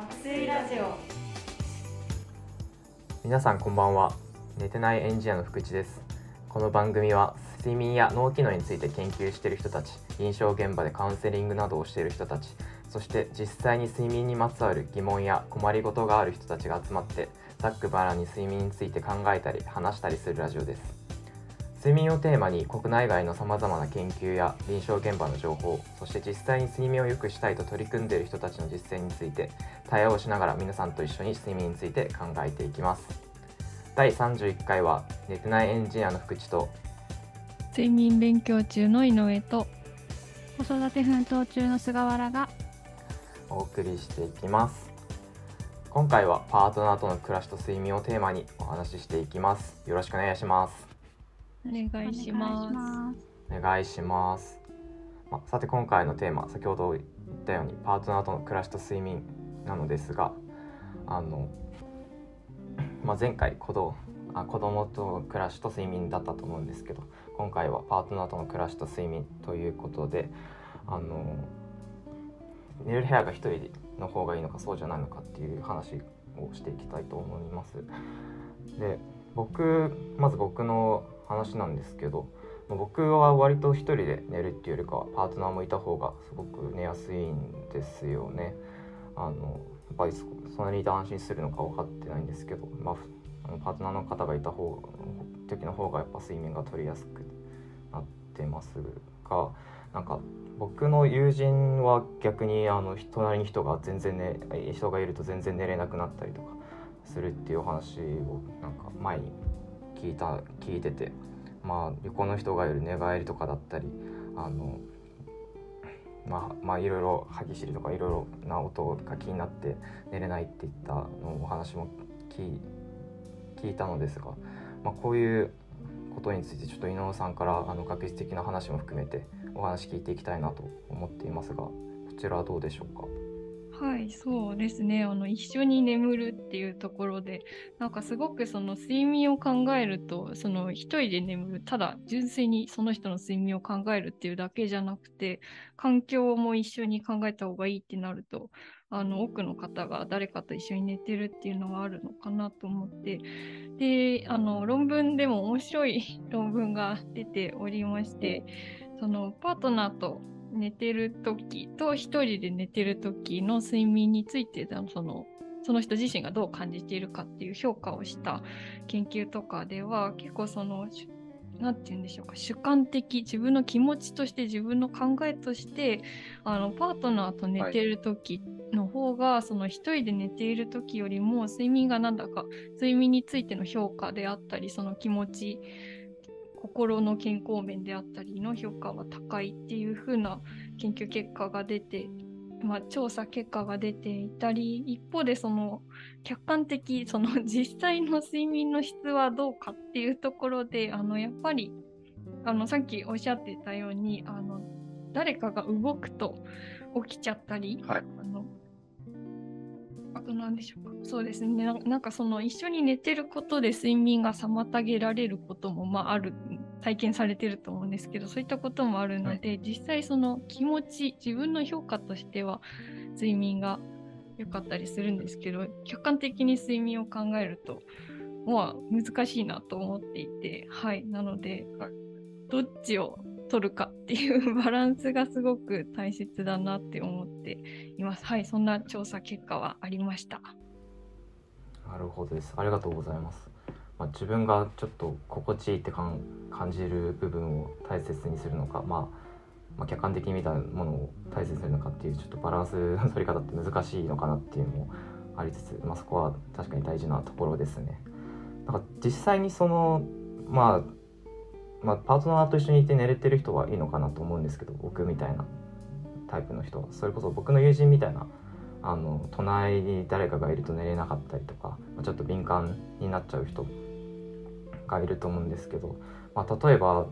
爆睡ラジオ。皆さんこんばんは。寝てないエンジニアの福地です。この番組は睡眠や脳機能について研究している人たち臨床現場でカウンセリングなどをしている人たちそして実際に睡眠にまつわる疑問や困りごとがある人たちが集まってざっくばらに睡眠について考えたり話したりするラジオです。睡眠をテーマに国内外のさまざまな研究や臨床現場の情報そして実際に睡眠を良くしたいと取り組んでいる人たちの実践について対話をしながら皆さんと一緒に睡眠について考えていきます。第31回は寝てないエンジニアの福地と睡眠勉強中の井上と子育て奮闘中の菅原がお送りしていきます。今回はパートナーとの暮らしと睡眠をテーマにお話ししていきます。よろしくお願いしますお願いしますお願いします、まさて今回のテーマ先ほど言ったようにパートナーとの暮らしと睡眠なのですがあの、まあ、前回子供あ子供との暮らしと睡眠だったと思うんですけど今回はパートナーとの暮らしと睡眠ということであの寝る部屋が一人の方がいいのかそうじゃないのかっていう話をしていきたいと思います。で僕まず僕の話なんですけど僕は割と一人で寝るっていうよりかはパートナーもいた方がすごく寝やすいんですよね。あのやっぱりそんなに安心するのか分かってないんですけど、まあ、パートナーの方がいた方時の方がやっぱ睡眠が取りやすくなってますがなんか僕の友人は逆にあの隣に人が全然ね人がいると全然寝れなくなったりとかするっていうお話をなんか前に聞いた聞いてて。まあ横の人がいる寝返りとかだったりあのまあまあいろいろ歯ぎしりとかいろいろな音が気になって寝れないっていったのお話も聞いたのですが、まあ、こういうことについてちょっと井上さんからあの学術的な話も含めてお話聞いていきたいなと思っていますがこちらはどうでしょうか？はいそうですね。あの一緒に眠るっていうところでなんかすごくその睡眠を考えるとその一人で眠るただ純粋にその人の睡眠を考えるっていうだけじゃなくて環境も一緒に考えた方がいいってなるとあの多くの方が誰かと一緒に寝てるっていうのがあるのかなと思って。であの論文でも面白い 論文が出ておりましてそのパートナーと寝てる時と一人で寝てる時の睡眠についてそのその人自身がどう感じているかっていう評価をした研究とかでは結構その何て言うんでしょうか主観的自分の気持ちとして自分の考えとしてあのパートナーと寝てる時の方が、はい、その一人で寝ている時よりも睡眠がなんだか睡眠についての評価であったりその気持ち心の健康面であったりの評価は高いっていう風な研究結果が出て、まあ、調査結果が出ていたり一方でその客観的その 実際の睡眠の質はどうかっていうところであのやっぱりあのさっきおっしゃってたようにあの誰かが動くと起きちゃったり、はい、あのあと何でしょうか？そうですね。なんかその一緒に寝てることで睡眠が妨げられることもまあある体験されてると思うんですけどそういったこともあるので、はい、実際その気持ち自分の評価としては睡眠が良かったりするんですけど客観的に睡眠を考えるとまあ難しいなと思っていてはい。なので、はい、どっちを取るかっていうバランスがすごく大切だなって思っています。はい、そんな調査結果はありました。なるほどです。ありがとうございます。まあ、自分がちょっと心地いいって感じる部分を大切にするのか、まあ、まあ、客観的に見たものを大切にするのかっていうちょっとバランスの取り方って難しいのかなっていうのもありつつ、まあ、そこは確かに大事なところですね。なんか実際にそのまあまあ、パートナーと一緒にいて寝れてる人はいいのかなと思うんですけど僕みたいなタイプの人は。それこそ僕の友人みたいなあの隣に誰かがいると寝れなかったりとかちょっと敏感になっちゃう人がいると思うんですけど、まあ、例えば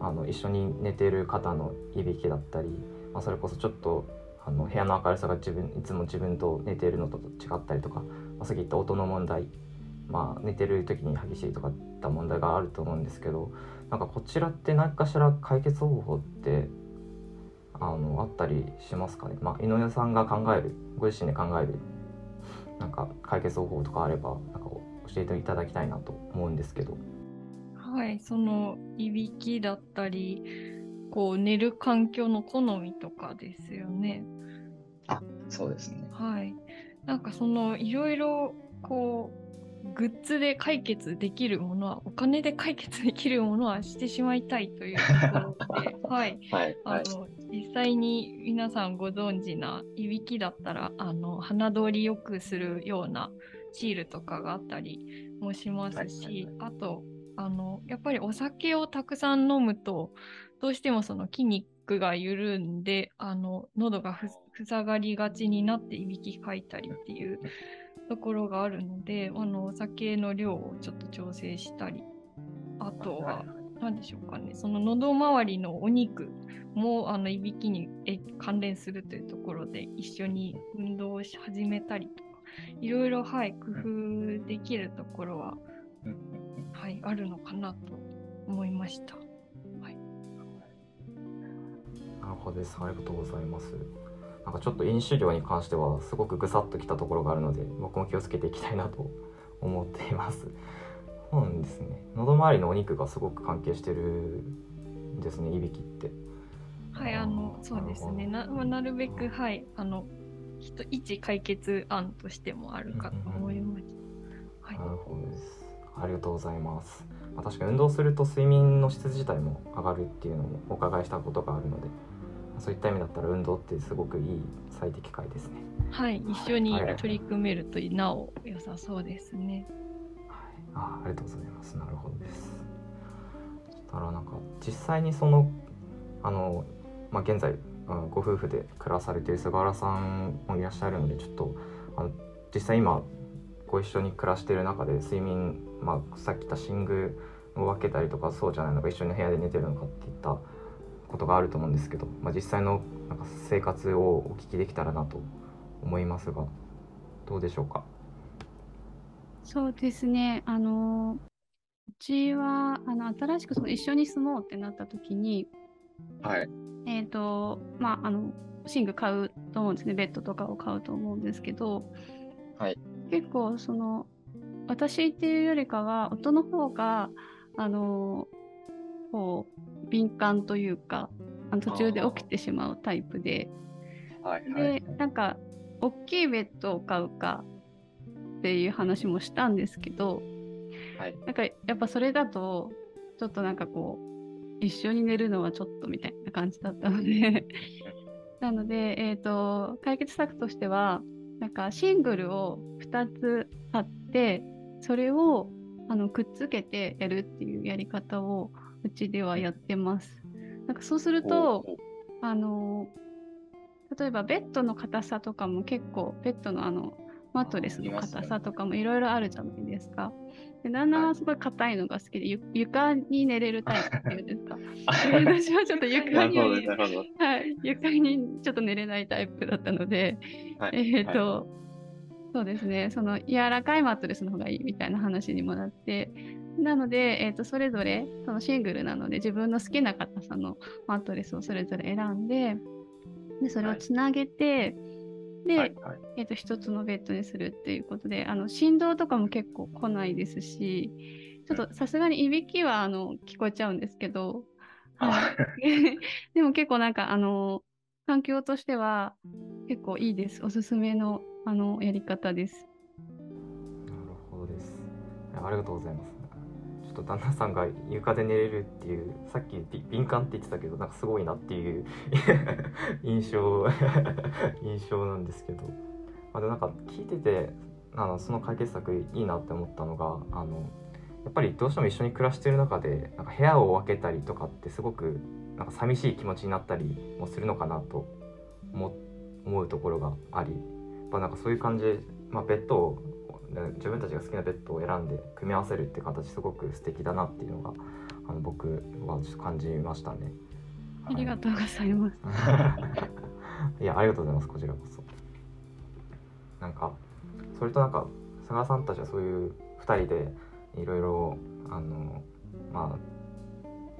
あの一緒に寝てる方のいびきだったり、まあ、それこそちょっとあの部屋の明るさが自分いつも自分と寝てるのと違ったりとか、まあ、さっき言った音の問題、まあ、寝てる時に激しいとかった問題があると思うんですけどなんかこちらって何かしら解決方法ってあのあったりしますかね、まあ、井上さんが考えるご自身で考えるなんか解決方法とかあればなんか教えていただきたいなと思うんですけど。はい、そのいびきだったり、こう寝る環境の好みとかですよね。そうですね。はい。なんかそのいろいろこうグッズで解決できるものはお金で解決できるものはしてしまいたいというところで、はい。はい。はい。あの実際に皆さんご存知ないびきだったらあの鼻通りよくするようなシールとかがあったりもしますし、はいはいはいあとあのやっぱりお酒をたくさん飲むとどうしてもその筋肉が緩んであの喉がふ塞がりがちになっていびきかいたりっていうところがあるのであのお酒の量をちょっと調整したりあとは何でしょうかねその喉周りのお肉もあのいびきにえ関連するというところで一緒に運動をし始めたりとかいろいろはい工夫できるところは、うんはい、あるのかなと思いました。なるほどです。ありがとうございます。なんかちょっと飲酒量に関してはすごくぐさっときたところがあるので、僕も気をつけていきたいなと思っています。そうなんですね。喉周りのお肉がすごく関係してるんですね、いびきって。はい、あのそうですねなまあなるべくはいあの一解決案としてもあるかと思います。はいなるほどです。ありがとうございます。まあ、確かに運動すると睡眠の質自体も上がるっていうのもお伺いしたことがあるので、そういった意味だったら運動ってすごくいい最適解ですね。はい、一緒にはい取り組めるとなお良さそうですね。はい、あありがとうございます。なるほどです。そしたらなんか実際にそのあのまあ現在うんご夫婦で暮らされている菅原さんもいらっしゃるのでちょっとあの実際今ご一緒に暮らしている中で睡眠まあさっき言った寝具を分けたりとかそうじゃないのか一緒に部屋で寝てるのかっていったことがあると思うんですけど、まあ、実際のなんか生活をお聞きできたらなと思いますがどうでしょうか？そうですね。あの、うちは、あの、新しくその一緒に住もうってなった時に、はい。えっ、と、まあ、あの、寝具買うと思うんですね。ベッドとかを買うと思うんですけど、はい。結構、その、私っていうよりかは、夫の方が、あの、こう、敏感というか、あの途中で起きてしまうタイプで、はい。はいで、。なんか、大きいベッドを買うかっていう話もしたんですけど、はい。なんかやっぱそれだと、ちょっとなんかこう、一緒に寝るのはちょっとみたいな感じだったので、なので、えっ、と、解決策としては、なんかシングルを2つ買って、それをあのくっつけてやるっていうやり方をうちではやってます。なんかそうすると、あの例えばベッドの硬さとかも結構ベッドのあのマットレスの硬さとかもいろいろあるじゃないですか。で旦那はすごい硬いのが好きで、ゆ床に寝れるタイプっていうんですか？で私はちょっと床にはい、床にちょっと寝れないタイプだったので、はい。えっ、と、そうですね、その柔らかいマットレスの方がいいみたいな話にもなって、なので、えー、とそれぞれそのシングルなので自分の好きな硬さのマットレスをそれぞれ選んで、でそれをつなげて、で、はい。はい。えー、と一つのベッドにするっていうことで、あの振動とかも結構来ないですし、ちょっとさすがにいびきはあの聞こえちゃうんですけど、はい、でも結構なんかあの環境としては結構いいです。おすすめのあのやり方です。なるほどです。ありがとうございます。と旦那さんが床で寝れるっていう、さっき敏感って言ってたけど、なんかすごいなっていう 印象 印象なんですけど、まあ、でなんか聞いてて、あのその解決策いいなって思ったのが、あのやっぱりどうしても一緒に暮らしてる中で、なんか部屋を分けたりとかってすごくなんか寂しい気持ちになったりもするのかなと思思うところがあり、やっぱなんかそういう感じで、まあ、ベッドを自分たちが好きなベッドを選んで組み合わせるって形すごく素敵だなっていうのがあの僕はちょっと感じましたね。ありがとうございます。いやありがとうございますこちらこそ。なんかそれとなんか佐賀さんたちはそういう2人でいろいろあのまあ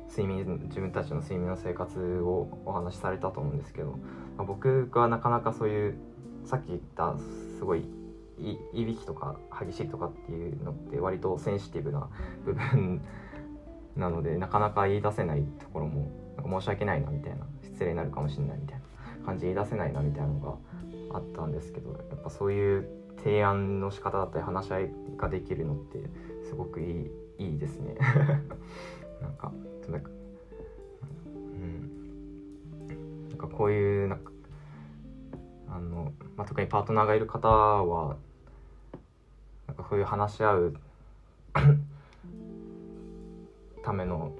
睡眠自分たちの睡眠の生活をお話しされたと思うんですけど、まあ僕がなかなかそういうさっき言ったすごいいいびきとか歯ぎしりとかっていうのって割とセンシティブな部分なのでなかなか言い出せないところもなんか申し訳ないなみたいな失礼になるかもしれないみたいな感じ言い出せないなみたいなのがあったんですけどやっぱそういう提案の仕方だったり話し合いができるのってすごくいいいいですね。なんかとにかうん。なんかこういうなんかあの、まあ、特にパートナーがいる方はなんかそういう話し合うための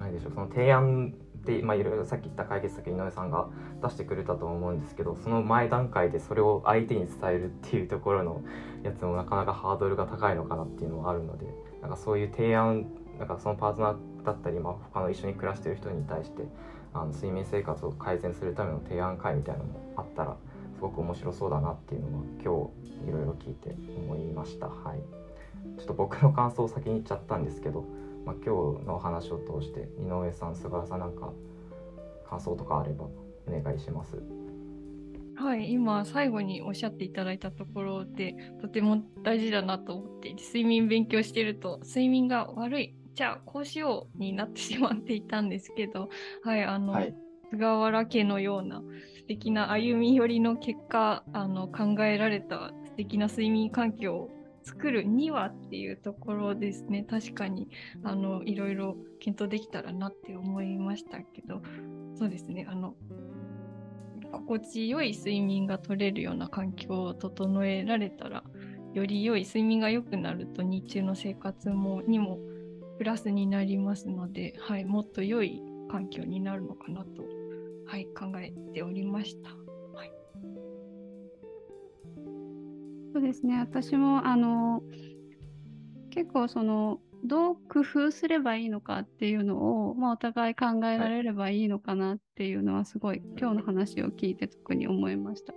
何でしょうその提案で、まあ、いろいろさっき言った解決策井上さんが出してくれたと思うんですけどその前段階でそれを相手に伝えるっていうところのやつもなかなかハードルが高いのかなっていうのはあるのでなんかそういう提案なんかそのパートナーだったり、まあ、他の一緒に暮らしてる人に対してあの睡眠生活を改善するための提案会みたいなのもあったらすごく面白そうだなっていうのは今日いろいろ聞いて思いました。はい。ちょっと僕の感想を先に言っちゃったんですけど、まあ、今日のお話を通して井上さん菅原さんなんか感想とかあればお願いします。はい、今最後におっしゃっていただいたところでとても大事だなと思っていて睡眠勉強してると睡眠が悪い。じゃあこうしようになってしまっていたんですけどはい。あの、はい。菅原家のような素敵な歩み寄りの結果あの考えられた素敵な睡眠環境を作るにはっていうところですね。確かにあのいろいろ検討できたらなって思いましたけど。そうですね。あの心地よい睡眠が取れるような環境を整えられたらより良い睡眠が良くなると日中の生活もにもプラスになりますので、はい、もっと良い環境になるのかなと、はい、考えておりました。はい、そうですね私もあの結構そのどう工夫すればいいのかっていうのを、まあ、お互い考えられればいいのかなっていうのはすごい今日の話を聞いて特に思いました。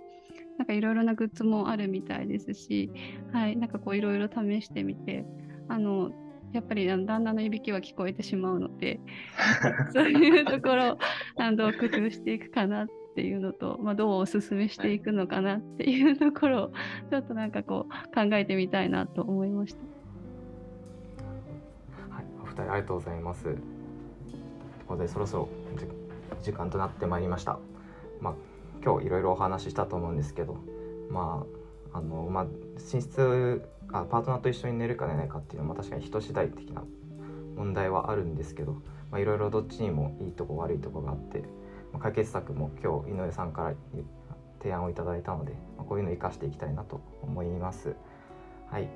なんかいろいろなグッズもあるみたいですし、はい、なんかこういろいろ試してみて、あのやっぱり旦那のいびきは聞こえてしまうので、そういうところあのどう工夫していくかなっていうのと、まあ、どうお勧めしていくのかなっていうところをちょっとなんかこう考えてみたいなと思いました。はい、お二人ありがとうございます。ことでそろそろじ時間となってまいりました。まあ今日いろいろお話ししたと思うんですけど、まああのまあ寝室あパートナーと一緒に寝るか寝ないかっていうのは確かに人次第的な問題はあるんですけど、いろいろどっちにもいいとこ悪いとこがあって、まあ、解決策も今日井上さんから提案をいただいたので、まあ、こういうのを生かしていきたいなと思います。はい。という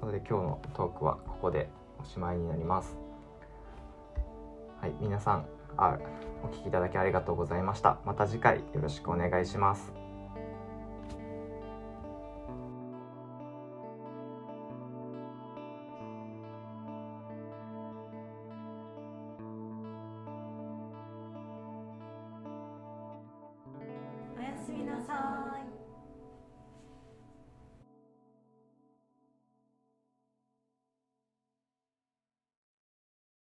ことで今日のトークはここでおしまいになります。はい、皆さんあお聞きいただきありがとうございました。また次回よろしくお願いします。